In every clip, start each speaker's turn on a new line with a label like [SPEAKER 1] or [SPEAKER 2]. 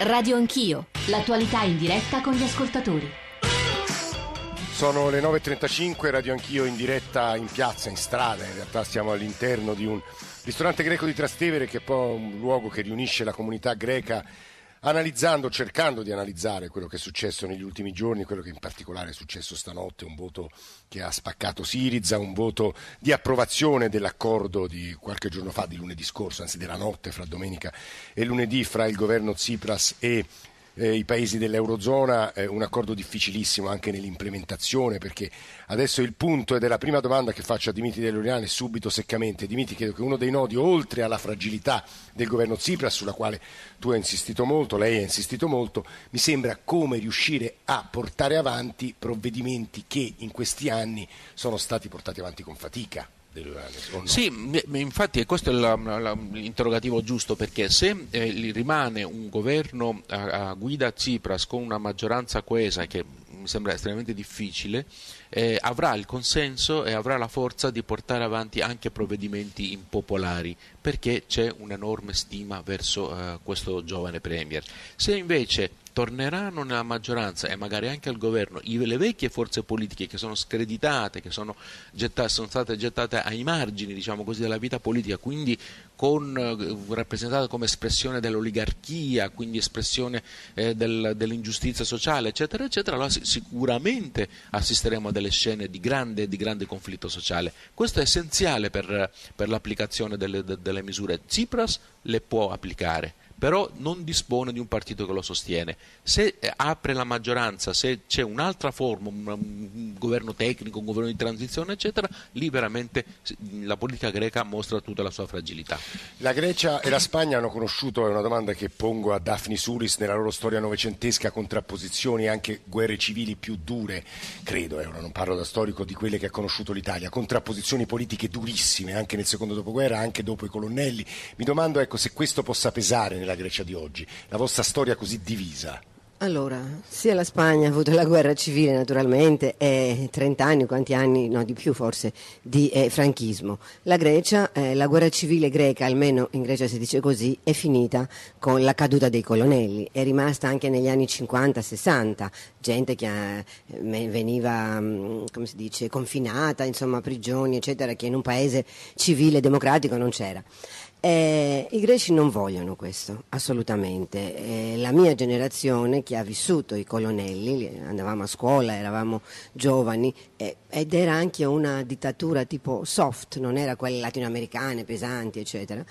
[SPEAKER 1] Radio Anch'io, l'attualità in diretta con gli ascoltatori.
[SPEAKER 2] Sono le 9.35, Radio Anch'io in diretta in piazza, in strada, in realtà siamo all'interno di un ristorante greco di Trastevere che è poi un luogo che riunisce la comunità greca analizzando, cercando di analizzare quello che è successo negli ultimi giorni, quello che in particolare è successo stanotte, un voto che ha spaccato Siriza, un voto di approvazione dell'accordo di qualche giorno fa, di lunedì scorso, anzi della notte fra domenica e lunedì fra il governo Tsipras e eh, i paesi dell'Eurozona, eh, un accordo difficilissimo anche nell'implementazione perché adesso il punto è la prima domanda che faccio a Dimitri Dell'Oriane subito seccamente. Dimitri, credo che uno dei nodi, oltre alla fragilità del governo Tsipras, sulla quale tu hai insistito molto, lei ha insistito molto, mi sembra come riuscire a portare avanti provvedimenti che in questi anni sono stati portati avanti con fatica.
[SPEAKER 3] No? Sì, infatti questo è l'interrogativo giusto perché se eh, rimane un governo a, a guida Tsipras con una maggioranza coesa che mi sembra estremamente difficile, eh, avrà il consenso e avrà la forza di portare avanti anche provvedimenti impopolari perché c'è un'enorme stima verso eh, questo giovane Premier. Se invece torneranno nella maggioranza e magari anche al governo le vecchie forze politiche che sono screditate, che sono, gettate, sono state gettate ai margini diciamo così, della vita politica, quindi con, eh, rappresentate come espressione dell'oligarchia, quindi espressione eh, del, dell'ingiustizia sociale, eccetera, eccetera, allora sicuramente assisteremo a delle scene di grande, di grande conflitto sociale. Questo è essenziale per, per l'applicazione delle, delle misure. Tsipras le può applicare però non dispone di un partito che lo sostiene. Se eh, apre la maggioranza, se c'è un'altra forma, un, governo tecnico, un governo di transizione, eccetera, lì veramente la politica greca mostra tutta la sua fragilità.
[SPEAKER 2] La Grecia e la Spagna hanno conosciuto, è una domanda che pongo a Daphne Suris, nella loro storia novecentesca, contrapposizioni e anche guerre civili più dure, credo, eh, non parlo da storico, di quelle che ha conosciuto l'Italia, contrapposizioni politiche durissime anche nel secondo dopoguerra, anche dopo i colonnelli. Mi domando ecco, se questo possa pesare nella Grecia di oggi, la vostra storia così divisa?
[SPEAKER 4] Allora, sia la Spagna ha avuto la guerra civile naturalmente e 30 anni, quanti anni, no di più forse, di eh, franchismo. La Grecia, eh, la guerra civile greca, almeno in Grecia si dice così, è finita con la caduta dei colonnelli, è rimasta anche negli anni 50-60, gente che eh, veniva, mm, come si dice, confinata, insomma, prigioni, eccetera, che in un paese civile e democratico non c'era. Eh, I greci non vogliono questo, assolutamente. Eh, la mia generazione che ha vissuto i colonnelli, andavamo a scuola, eravamo giovani eh, ed era anche una dittatura tipo soft, non era quelle latinoamericane pesanti, eccetera,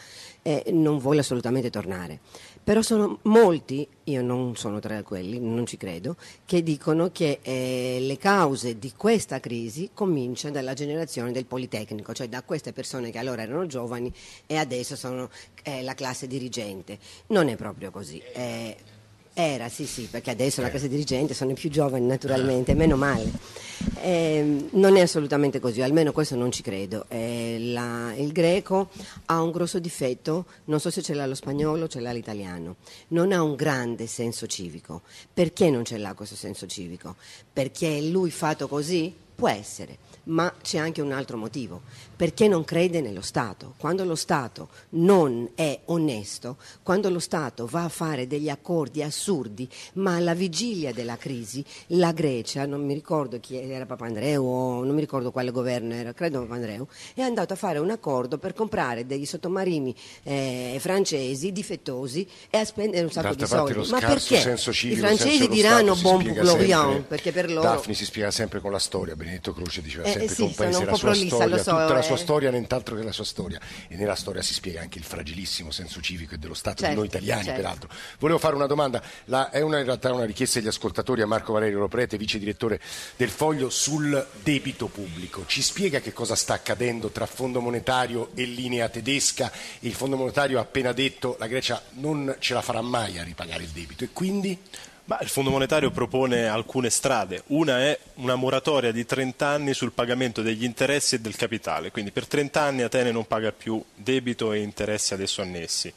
[SPEAKER 4] non vuole assolutamente tornare. Però sono molti, io non sono tra quelli, non ci credo, che dicono che eh, le cause di questa crisi cominciano dalla generazione del Politecnico, cioè da queste persone che allora erano giovani e adesso sono eh, la classe dirigente. Non è proprio così. Eh, era, sì, sì, perché adesso la classe dirigente sono i più giovani naturalmente, meno male. Eh, non è assolutamente così, almeno questo non ci credo. Eh, la, il greco ha un grosso difetto, non so se ce l'ha lo spagnolo o ce l'ha l'italiano, non ha un grande senso civico. Perché non ce l'ha questo senso civico? Perché lui fatto così? Può essere, ma c'è anche un altro motivo, perché non crede nello Stato. Quando lo Stato non è onesto, quando lo Stato va a fare degli accordi assurdi, ma alla vigilia della crisi, la Grecia, non mi ricordo chi era Papandreou o non mi ricordo quale governo era, credo Papandreou, è andato a fare un accordo per comprare degli sottomarini eh, francesi difettosi e a spendere un sacco
[SPEAKER 2] D'altra
[SPEAKER 4] di soldi.
[SPEAKER 2] Ma
[SPEAKER 4] perché?
[SPEAKER 2] Civico,
[SPEAKER 4] I francesi diranno bon
[SPEAKER 2] gloriant,
[SPEAKER 4] perché per loro...
[SPEAKER 2] Daphne si spiega sempre con la storia, Benedetto Croce diceva
[SPEAKER 4] eh,
[SPEAKER 2] sempre
[SPEAKER 4] sì,
[SPEAKER 2] che un paese
[SPEAKER 4] un
[SPEAKER 2] la sua storia,
[SPEAKER 4] so,
[SPEAKER 2] tutta la sua storia, nient'altro che la sua storia. E nella storia si spiega anche il fragilissimo senso civico e dello Stato
[SPEAKER 4] certo,
[SPEAKER 2] di noi italiani,
[SPEAKER 4] certo.
[SPEAKER 2] peraltro. Volevo fare una domanda, la, è una, in realtà una richiesta degli ascoltatori a Marco Valerio Loprete, vice direttore del Foglio, sul debito pubblico. Ci spiega che cosa sta accadendo tra Fondo Monetario e linea tedesca? Il Fondo Monetario ha appena detto la Grecia non ce la farà mai a ripagare il debito e quindi...
[SPEAKER 5] Ma il Fondo Monetario propone alcune strade. Una è una moratoria di 30 anni sul pagamento degli interessi e del capitale, quindi per 30 anni Atene non paga più debito e interessi adesso annessi.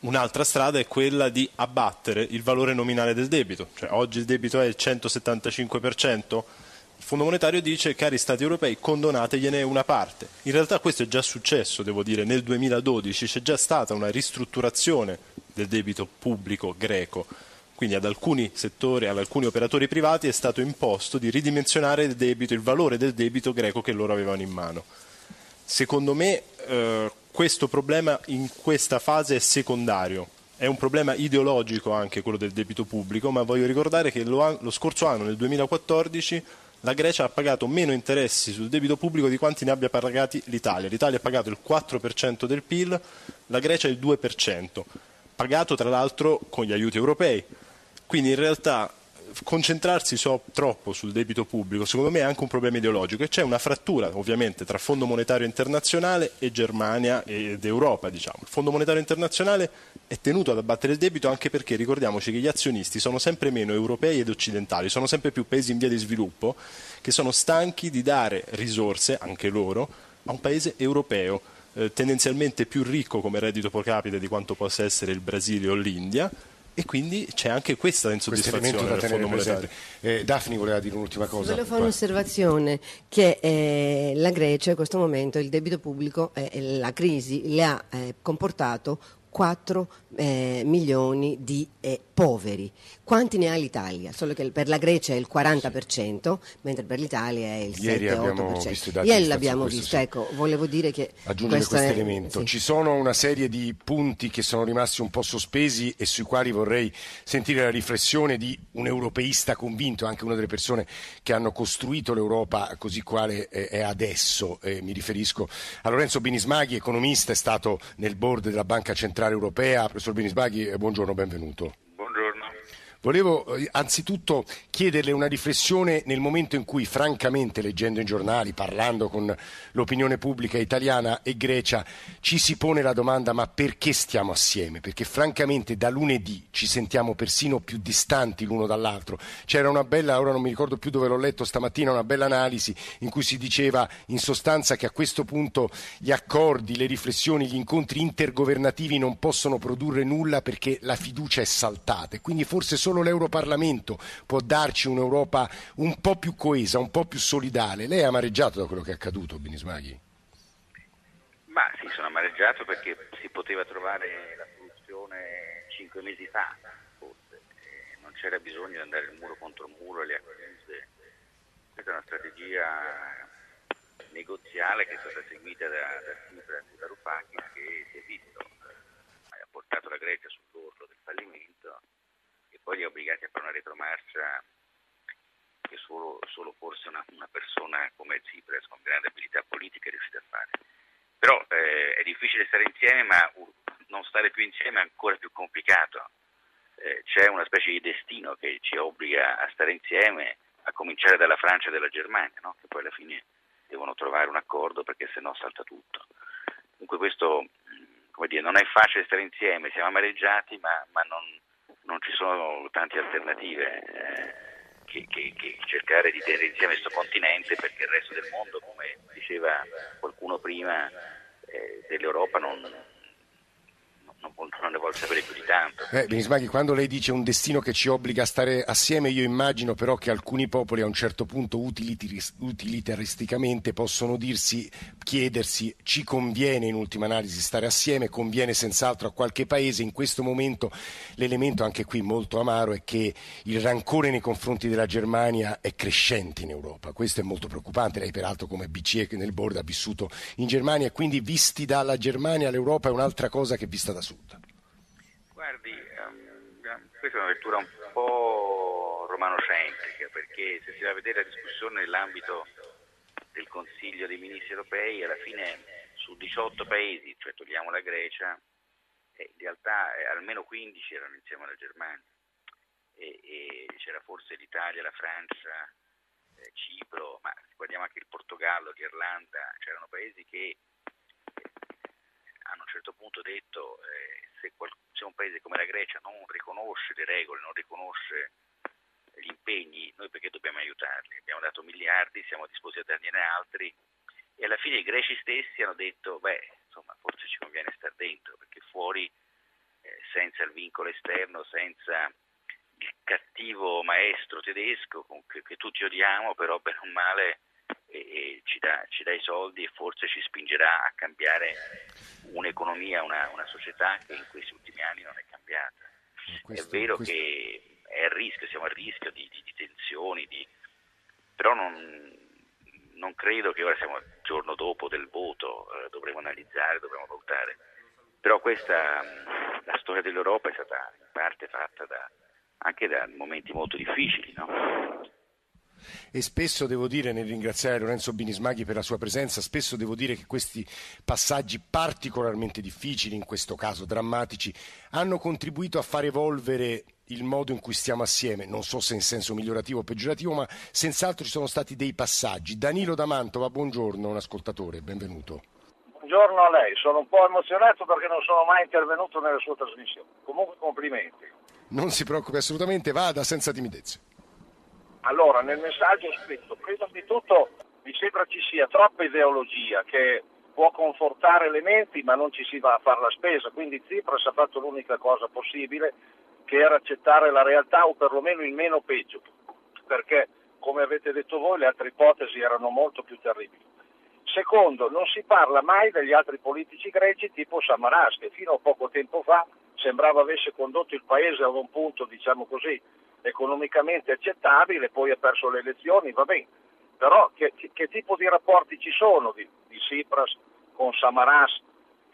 [SPEAKER 5] Un'altra strada è quella di abbattere il valore nominale del debito, cioè oggi il debito è il 175%, il Fondo Monetario dice cari Stati europei condonategliene una parte. In realtà questo è già successo, devo dire, nel 2012 c'è già stata una ristrutturazione del debito pubblico greco. Quindi ad alcuni settori, ad alcuni operatori privati è stato imposto di ridimensionare il debito, il valore del debito greco che loro avevano in mano. Secondo me eh, questo problema in questa fase è secondario. È un problema ideologico anche quello del debito pubblico, ma voglio ricordare che lo, lo scorso anno, nel 2014, la Grecia ha pagato meno interessi sul debito pubblico di quanti ne abbia pagati l'Italia. L'Italia ha pagato il 4% del PIL, la Grecia il 2%, pagato tra l'altro con gli aiuti europei. Quindi in realtà concentrarsi so, troppo sul debito pubblico secondo me è anche un problema ideologico e c'è una frattura ovviamente tra Fondo Monetario Internazionale e Germania ed Europa. Diciamo. Il Fondo Monetario Internazionale è tenuto ad abbattere il debito anche perché ricordiamoci che gli azionisti sono sempre meno europei ed occidentali, sono sempre più paesi in via di sviluppo che sono stanchi di dare risorse, anche loro, a un paese europeo eh, tendenzialmente più ricco come reddito pro capite di quanto possa essere il Brasile o l'India e quindi c'è anche questa insoddisfazione del Fondo Monetario.
[SPEAKER 2] Eh, Daphne voleva dire un'ultima cosa.
[SPEAKER 4] Volevo fare un'osservazione che eh, la Grecia in questo momento il debito pubblico e eh, la crisi le ha eh, comportato 4 eh, milioni di eh, poveri. Quanti ne ha l'Italia? Solo che per la Grecia è il 40%, sì. mentre per l'Italia è il 7-8%. Ieri l'abbiamo visto, sì. ecco, volevo dire che...
[SPEAKER 2] Aggiungere questo, questo elemento. Sì. Ci sono una serie di punti che sono rimasti un po' sospesi e sui quali vorrei sentire la riflessione di un europeista convinto, anche una delle persone che hanno costruito l'Europa così quale è adesso. Eh, mi riferisco a Lorenzo Binismaghi, economista, è stato nel board della Banca Centrale Europea professor Benisbaghi, eh, buongiorno, benvenuto. Volevo eh, anzitutto chiederle una riflessione nel momento in cui, francamente, leggendo i giornali, parlando con l'opinione pubblica italiana e Grecia, ci si pone la domanda ma perché stiamo assieme? Perché francamente da lunedì ci sentiamo persino più distanti l'uno dall'altro. C'era una bella, ora non mi ricordo più dove l'ho letto stamattina, una bella analisi in cui si diceva in sostanza che a questo punto gli accordi, le riflessioni, gli incontri intergovernativi non possono produrre nulla perché la fiducia è saltata e quindi forse solo solo l'Europarlamento può darci un'Europa un po' più coesa, un po' più solidale. Lei è amareggiato da quello che è accaduto, Binismaghi?
[SPEAKER 6] Ma sì, sono amareggiato perché si poteva trovare la soluzione cinque mesi fa, forse. non c'era bisogno di andare il muro contro il muro e le accuse. Questa è una strategia negoziale che è stata seguita da, da Tsipras e da Rupakis che si è visto, ha portato la Grecia sull'orlo del fallimento poi li ha obbligati a fare una retromarcia che solo, solo forse una, una, persona come Tsipras con grande abilità politica è riuscita a fare. Però eh, è difficile stare insieme, ma non stare più insieme è ancora più complicato. Eh, c'è una specie di destino che ci obbliga a stare insieme, a cominciare dalla Francia e dalla Germania, no? che poi alla fine devono trovare un accordo perché sennò salta tutto. Dunque questo dire, non è facile stare insieme, siamo amareggiati, ma, ma non, non ci sono tante alternative eh, che, che, che, cercare di tenere insieme questo continente perché il resto del mondo, come diceva qualcuno prima, eh, dell'Europa non, non, ne vuole sapere più di tanto.
[SPEAKER 2] Eh, Benismaghi, quando lei dice un destino che ci obbliga a stare assieme, io immagino però che alcuni popoli a un certo punto utilitaristicamente possono dirsi, chiedersi, ci conviene in ultima analisi stare assieme, conviene senz'altro a qualche paese. In questo momento l'elemento anche qui molto amaro è che il rancore nei confronti della Germania è crescente in Europa. Questo è molto preoccupante. Lei peraltro come BCE nel board ha vissuto in Germania quindi visti dalla Germania l'Europa è un'altra cosa che vista da sud.
[SPEAKER 6] Guardi, um, questa è una lettura un po' romanocentrica perché se si va a vedere la discussione nell'ambito del Consiglio dei Ministri europei, alla fine su 18 paesi, cioè togliamo la Grecia, eh, in realtà eh, almeno 15 erano insieme alla Germania e, e c'era forse l'Italia, la Francia, eh, Cipro, ma guardiamo anche il Portogallo, l'Irlanda, c'erano paesi che hanno a un certo punto detto eh, se, qual- se, un paese come la Grecia non riconosce le regole, non riconosce gli impegni, noi perché dobbiamo aiutarli? Abbiamo dato miliardi, siamo disposti a dargliene altri e alla fine i greci stessi hanno detto beh, insomma, forse ci conviene stare dentro perché fuori eh, senza il vincolo esterno, senza il cattivo maestro tedesco che, che tutti odiamo, però bene o male e, e ci, dà, ci, dà, i soldi e forse ci spingerà a cambiare un'economia, una, una società che in questi ultimi anni non è cambiata.
[SPEAKER 2] Questo,
[SPEAKER 6] è vero
[SPEAKER 2] questo...
[SPEAKER 6] che è a rischio, siamo a rischio di, di, di tensioni, di... però non, non, credo che ora siamo il giorno dopo del voto, eh, dovremo analizzare, dovremo valutare. Però questa, la storia dell'Europa è stata in parte fatta da, anche da momenti molto difficili, no?
[SPEAKER 2] E spesso devo dire, nel ringraziare Lorenzo Binismaghi per la sua presenza, spesso devo dire che questi passaggi particolarmente difficili, in questo caso drammatici, hanno contribuito a far evolvere il modo in cui stiamo assieme, non so se in senso migliorativo o peggiorativo, ma senz'altro ci sono stati dei passaggi. Danilo da Mantova, buongiorno, un ascoltatore, benvenuto.
[SPEAKER 7] Buongiorno a lei, sono un po' emozionato perché non sono mai intervenuto nelle sue trasmissioni. Comunque complimenti.
[SPEAKER 2] Non si preoccupi assolutamente, vada senza timidezza.
[SPEAKER 7] Allora, nel messaggio scritto, prima di tutto mi sembra ci sia troppa ideologia che può confortare le menti ma non ci si va a fare la spesa, quindi Tsipras ha fatto l'unica cosa possibile che era accettare la realtà o perlomeno il meno peggio, perché come avete detto voi le altre ipotesi erano molto più terribili. Secondo, non si parla mai degli altri politici greci tipo Samaras che fino a poco tempo fa sembrava avesse condotto il paese a un punto, diciamo così, economicamente accettabile, poi ha perso le elezioni, va bene, però che, che, tipo di rapporti ci sono di, di Tsipras con Samaras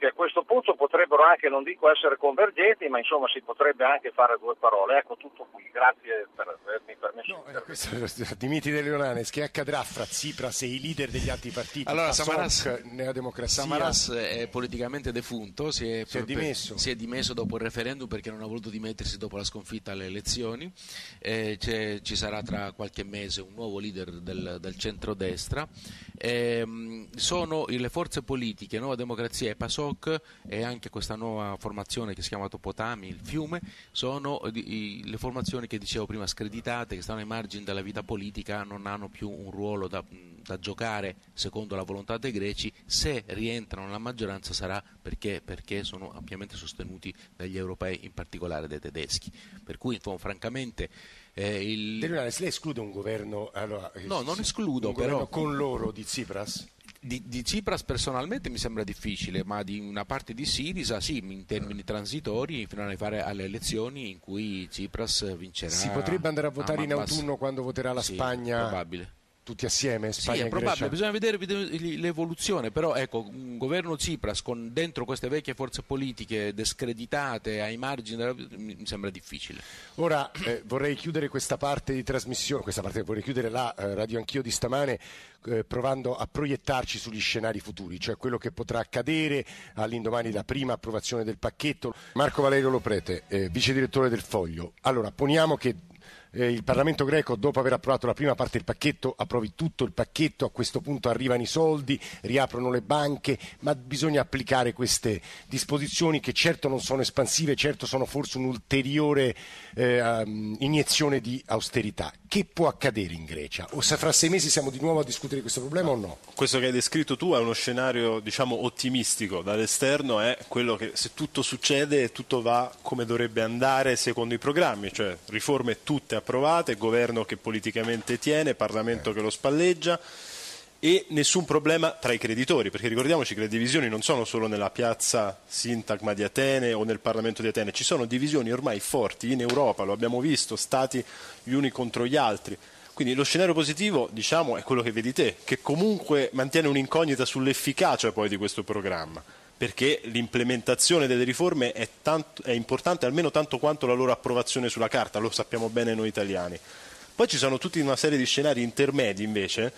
[SPEAKER 7] che a questo punto potrebbero anche, non dico essere convergenti, ma insomma si potrebbe anche fare due parole. Ecco tutto qui, grazie per avermi permesso. No,
[SPEAKER 2] eh, questo è Dimitri Leonanes, che accadrà fra Tsipras e i leader degli altri partiti?
[SPEAKER 3] Allora, Samaras,
[SPEAKER 2] nella democrazia.
[SPEAKER 3] Samaras è politicamente defunto, si è,
[SPEAKER 2] si è, dimesso.
[SPEAKER 3] si è dimesso dopo il referendum perché non ha voluto dimettersi dopo la sconfitta alle elezioni. Eh, ci sarà tra qualche mese un nuovo leader del, del centrodestra. Eh, sono le forze politiche, Nuova Democrazia e PASO Rock e anche questa nuova formazione che si chiama Topotami, il fiume, sono le formazioni che dicevo prima screditate, che stanno ai margini della vita politica, non hanno più un ruolo da, da giocare secondo la volontà dei greci, se rientrano nella maggioranza sarà perché, perché sono ampiamente sostenuti dagli europei, in particolare dai tedeschi. Per cui, insomma, francamente...
[SPEAKER 2] Eh, il... Lei esclude un governo, allora,
[SPEAKER 3] no, non escludo,
[SPEAKER 2] un
[SPEAKER 3] però...
[SPEAKER 2] con loro di Tsipras?
[SPEAKER 3] Di, di, Tsipras personalmente mi sembra difficile, ma di una parte di Sirisa sì, in termini transitori, fino a fare alle elezioni in cui Tsipras vincerà.
[SPEAKER 2] Si potrebbe andare a votare in autunno quando voterà la
[SPEAKER 3] sì,
[SPEAKER 2] Spagna?
[SPEAKER 3] Probabile
[SPEAKER 2] tutti assieme? Spagna
[SPEAKER 3] sì, è probabile, bisogna vedere l'evoluzione, però ecco, un governo Tsipras con dentro queste vecchie forze politiche descreditate ai margini della... mi sembra difficile.
[SPEAKER 2] Ora eh, vorrei chiudere questa parte di trasmissione, questa parte vorrei chiudere la eh, radio anch'io di stamane eh, provando a proiettarci sugli scenari futuri, cioè quello che potrà accadere all'indomani della prima approvazione del pacchetto. Marco Valerio Loprete, eh, vice direttore del Foglio. Allora, poniamo che eh, il Parlamento greco, dopo aver approvato la prima parte del pacchetto, approvi tutto il pacchetto, a questo punto arrivano i soldi, riaprono le banche, ma bisogna applicare queste disposizioni che certo non sono espansive, certo sono forse un'ulteriore eh, um, iniezione di austerità. Che può accadere in Grecia? O se fra sei mesi siamo di nuovo a discutere di questo problema o no?
[SPEAKER 5] Questo che hai descritto tu è uno scenario diciamo ottimistico, dall'esterno è quello che se tutto succede tutto va come dovrebbe andare secondo i programmi, cioè riforme tutte approvate, governo che politicamente tiene, Parlamento che lo spalleggia e nessun problema tra i creditori, perché ricordiamoci che le divisioni non sono solo nella piazza Sintagma di Atene o nel Parlamento di Atene, ci sono divisioni ormai forti in Europa, lo abbiamo visto, stati gli uni contro gli altri. Quindi lo scenario positivo, diciamo, è quello che vedi te, che comunque mantiene un'incognita sull'efficacia poi di questo programma, perché l'implementazione delle riforme è, tanto, è importante almeno tanto quanto la loro approvazione sulla carta, lo sappiamo bene noi italiani. Poi ci sono tutta una serie di scenari intermedi invece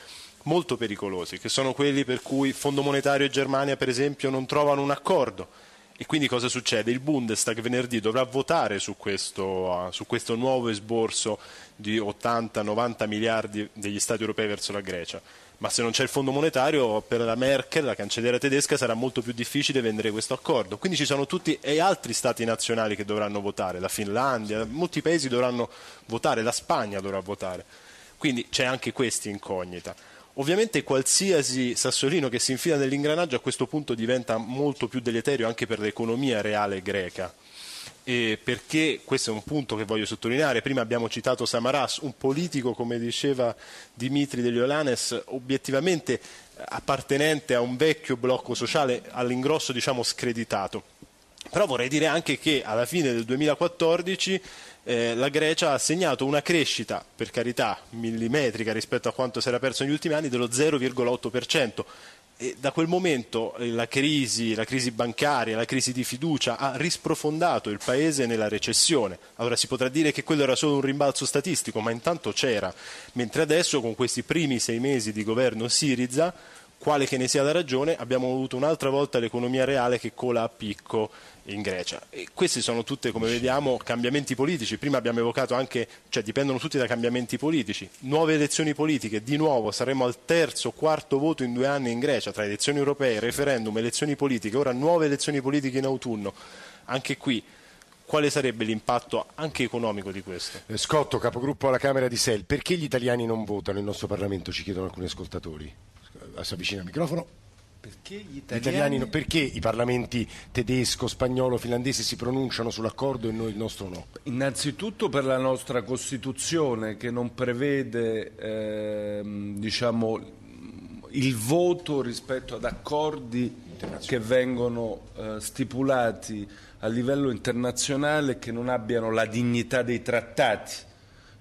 [SPEAKER 5] molto pericolosi, che sono quelli per cui Fondo Monetario e Germania, per esempio, non trovano un accordo. E quindi cosa succede? Il Bundestag venerdì dovrà votare su questo, su questo nuovo esborso di 80-90 miliardi degli Stati europei verso la Grecia. Ma se non c'è il Fondo Monetario, per la Merkel, la cancelliera tedesca, sarà molto più difficile vendere questo accordo. Quindi ci sono tutti e altri Stati nazionali che dovranno votare, la Finlandia, molti paesi dovranno votare, la Spagna dovrà votare. Quindi c'è anche questa incognita. Ovviamente qualsiasi sassolino che si infila nell'ingranaggio a questo punto diventa molto più deleterio anche per l'economia reale greca. E perché questo è un punto che voglio sottolineare. Prima abbiamo citato Samaras, un politico, come diceva Dimitri Deliolanes, obiettivamente appartenente a un vecchio blocco sociale all'ingrosso diciamo screditato Però vorrei dire anche che alla fine del 2014 eh, la Grecia ha segnato una crescita, per carità, millimetrica rispetto a quanto si era perso negli ultimi anni, dello 0,8%. E da quel momento eh, la crisi, la crisi bancaria, la crisi di fiducia ha risprofondato il Paese nella recessione. Allora si potrà dire che quello era solo un rimbalzo statistico, ma intanto c'era. Mentre adesso, con questi primi sei mesi di governo Siriza, quale che ne sia la ragione, abbiamo avuto un'altra volta l'economia reale che cola a picco in Grecia. E questi sono tutti, come vediamo, cambiamenti politici. Prima abbiamo evocato anche, cioè dipendono tutti da cambiamenti politici. Nuove elezioni politiche, di nuovo saremo al terzo, quarto voto in due anni in Grecia, tra elezioni europee, referendum, elezioni politiche, ora nuove elezioni politiche in autunno. Anche qui quale sarebbe l'impatto anche economico di questo?
[SPEAKER 2] Eh, Scotto, capogruppo alla Camera di Sel, perché gli italiani non votano il nostro Parlamento? Ci chiedono alcuni ascoltatori. Si avvicina al microfono.
[SPEAKER 8] Perché gli
[SPEAKER 2] Gli
[SPEAKER 8] italiani...
[SPEAKER 2] italiani, perché i parlamenti tedesco, spagnolo, finlandese si pronunciano sull'accordo e noi il nostro no?
[SPEAKER 8] Innanzitutto per la nostra Costituzione che non prevede ehm, diciamo, il voto rispetto ad accordi che vengono eh, stipulati a livello internazionale e che non abbiano la dignità dei trattati.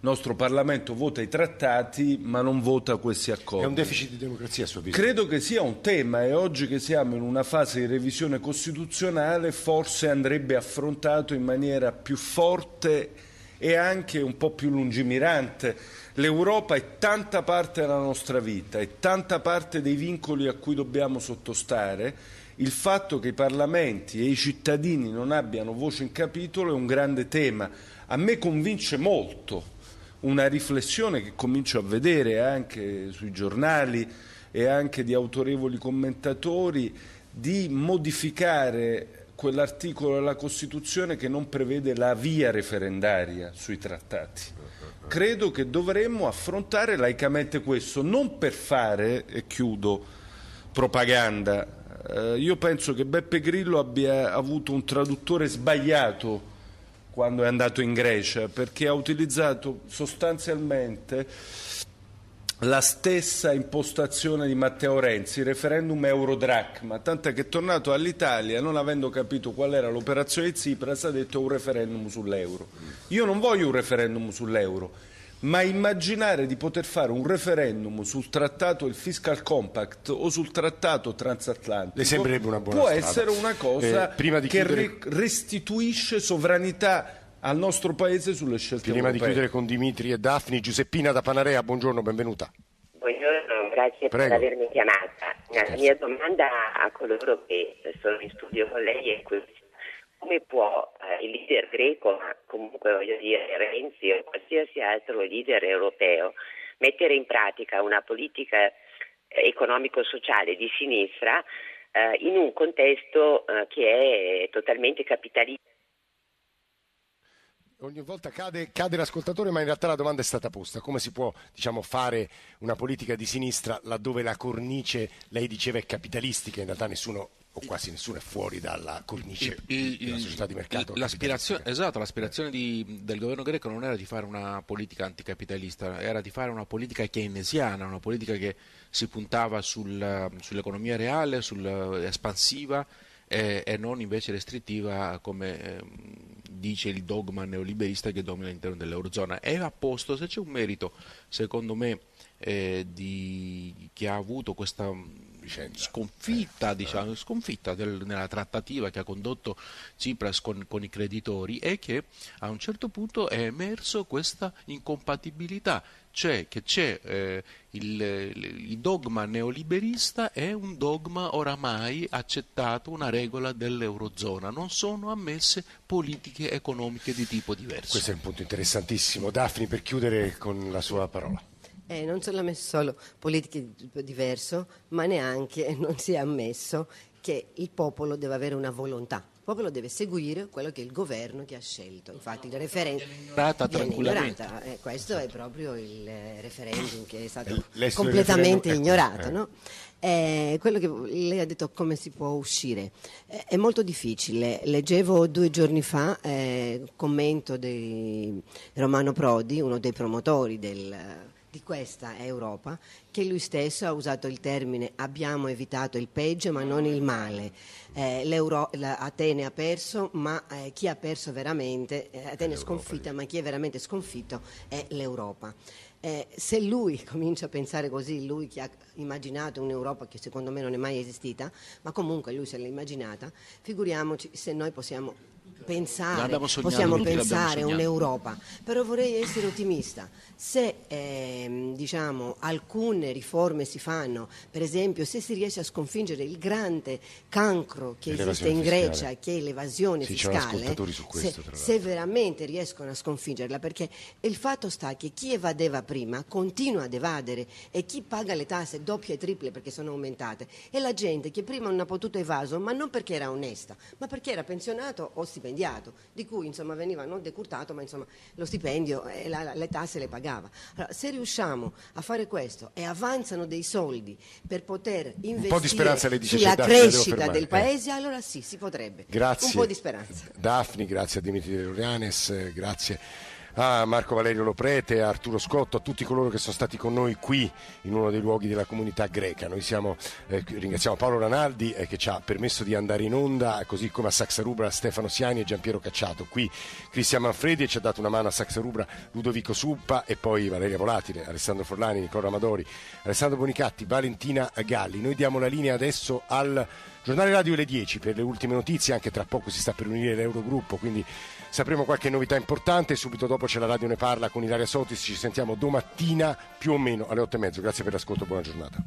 [SPEAKER 8] Il nostro Parlamento vota i trattati ma non vota questi accordi.
[SPEAKER 2] È un deficit di democrazia a suo avviso?
[SPEAKER 8] Credo che sia un tema e oggi che siamo in una fase di revisione costituzionale forse andrebbe affrontato in maniera più forte e anche un po' più lungimirante. L'Europa è tanta parte della nostra vita, è tanta parte dei vincoli a cui dobbiamo sottostare. Il fatto che i parlamenti e i cittadini non abbiano voce in capitolo è un grande tema. A me convince molto una riflessione che comincio a vedere anche sui giornali e anche di autorevoli commentatori di modificare quell'articolo della Costituzione che non prevede la via referendaria sui trattati. Credo che dovremmo affrontare laicamente questo, non per fare, e chiudo, propaganda. Eh, io penso che Beppe Grillo abbia avuto un traduttore sbagliato quando è andato in Grecia, perché ha utilizzato sostanzialmente la stessa impostazione di Matteo Renzi, referendum Eurodracma, tant'è che è tornato all'Italia non avendo capito qual era l'operazione di Tsipras ha detto un referendum sull'euro. Io non voglio un referendum sull'euro, ma immaginare di poter fare un referendum sul trattato del fiscal compact o sul trattato transatlantico
[SPEAKER 2] Le sembrerebbe una buona
[SPEAKER 8] può
[SPEAKER 2] strada.
[SPEAKER 8] essere una cosa
[SPEAKER 2] Eh, prima di
[SPEAKER 8] che
[SPEAKER 2] chiudere-
[SPEAKER 8] restituisce sovranità al nostro paese sulle scelte
[SPEAKER 2] Prima di
[SPEAKER 8] europee.
[SPEAKER 2] chiudere con Dimitri e Daphne, Giuseppina da Panarea, buongiorno, benvenuta.
[SPEAKER 9] Buongiorno, grazie
[SPEAKER 2] Prego.
[SPEAKER 9] per avermi chiamata. La mia domanda a coloro che sono in studio con lei è questa. Come può eh, il leader greco, ma comunque voglio dire Renzi o qualsiasi altro leader europeo, mettere in pratica una politica economico-sociale di sinistra eh, in un contesto eh, che è totalmente capitalista?
[SPEAKER 2] Ogni volta cade, cade l'ascoltatore, ma in realtà la domanda è stata posta. Come si può diciamo, fare una politica di sinistra laddove la cornice, lei diceva, è capitalistica, in realtà nessuno o quasi nessuno è fuori dalla cornice
[SPEAKER 3] Il- il-
[SPEAKER 2] società di mercato.
[SPEAKER 3] l'aspirazione, esatto, l'aspirazione di- del governo greco non era di fare una politica anticapitalista, era di fare una politica keynesiana, una politica che si puntava sul- sull'economia reale, sul- espansiva eh, e non invece restrittiva come ehm, dice il dogma neoliberista che domina all'interno dell'Eurozona. E a posto, se c'è un merito, secondo me, eh, di chi ha avuto questa
[SPEAKER 2] Vicenda.
[SPEAKER 3] sconfitta, diciamo, sconfitta del- nella trattativa che ha condotto Tsipras con, con i creditori è che a un certo punto è emerso questa incompatibilità, cioè che c'è eh, il, il dogma neoliberista è un dogma oramai accettato, una regola dell'Eurozona, non sono ammesse politiche economiche di tipo diverso.
[SPEAKER 2] Questo è un punto interessantissimo. Daphne, per chiudere con la sua parola.
[SPEAKER 4] Eh, non sono ammesso solo politiche di tipo diverso, ma neanche non si è ammesso che il popolo deve avere una volontà. Il popolo deve seguire quello che il governo che ha scelto. Infatti il referendum viene
[SPEAKER 3] tranquillamente.
[SPEAKER 4] ignorata. Eh, questo è proprio il eh, referendum che è stato
[SPEAKER 2] L'esito del
[SPEAKER 4] completamente
[SPEAKER 2] ecco,
[SPEAKER 4] ignorato.
[SPEAKER 2] eh.
[SPEAKER 4] no? Eh, quello che lei ha detto come si può uscire Eh, è molto difficile. Leggevo due giorni fa eh, un commento di Romano Prodi, uno dei promotori del di questa Europa che lui stesso ha usato il termine abbiamo evitato il peggio ma non il male. Eh, Atene ha perso, ma eh, chi ha perso veramente, eh, Atene è sconfitta, ma chi è veramente sconfitto è l'Europa. Eh, se lui comincia a pensare così, lui che ha immaginato un'Europa che secondo me non è mai esistita, ma comunque lui se l'ha immaginata, figuriamoci se noi possiamo pensare, possiamo pensare un'Europa, però vorrei essere ottimista. Se ehm, diciamo, alcune riforme si fanno, per esempio se si riesce a sconfiggere il grande cancro che esiste in Grecia, fiscale. che è l'evasione
[SPEAKER 2] sì,
[SPEAKER 4] fiscale,
[SPEAKER 2] questo,
[SPEAKER 4] se, se, veramente riescono a sconfiggerla, perché il fatto sta che chi evadeva prima continua ad evadere e chi paga le tasse doppie e triple perché sono aumentate è la gente che prima non ha potuto evaso, ma non perché era onesta, ma perché era pensionato o stipendiato stipendiato, di cui insomma, veniva non decurtato, ma insomma, lo stipendio e la, le tasse le pagava. Allora, se riusciamo a fare questo e avanzano dei soldi per poter investire sulla crescita del paese, eh. allora sì, si potrebbe.
[SPEAKER 2] Grazie.
[SPEAKER 4] Un po' di speranza.
[SPEAKER 2] Daphne, grazie a Dimitri De Lorianes, grazie a Marco Valerio Loprete, a Arturo Scotto, a tutti coloro che sono stati con noi qui in uno dei luoghi della comunità greca. Noi siamo, eh, ringraziamo Paolo Ranaldi eh, che ci ha permesso di andare in onda, così come a Saxarubra Stefano Siani e Giampiero Cacciato. Qui Cristian Manfredi ci ha dato una mano a Saxarubra Ludovico Suppa e poi Valeria Volatile, Alessandro Forlani, Nicola Amadori, Alessandro Bonicatti, Valentina Galli. Noi diamo la linea adesso al giornale radio alle 10 per le ultime notizie, anche tra poco si sta per unire l'Eurogruppo, quindi sapremo qualche novità importante. Subito dopo c'è la radio Ne Parla con Ilaria Sotis. Ci sentiamo domattina più o meno alle 8 e mezzo. Grazie per l'ascolto, buona giornata.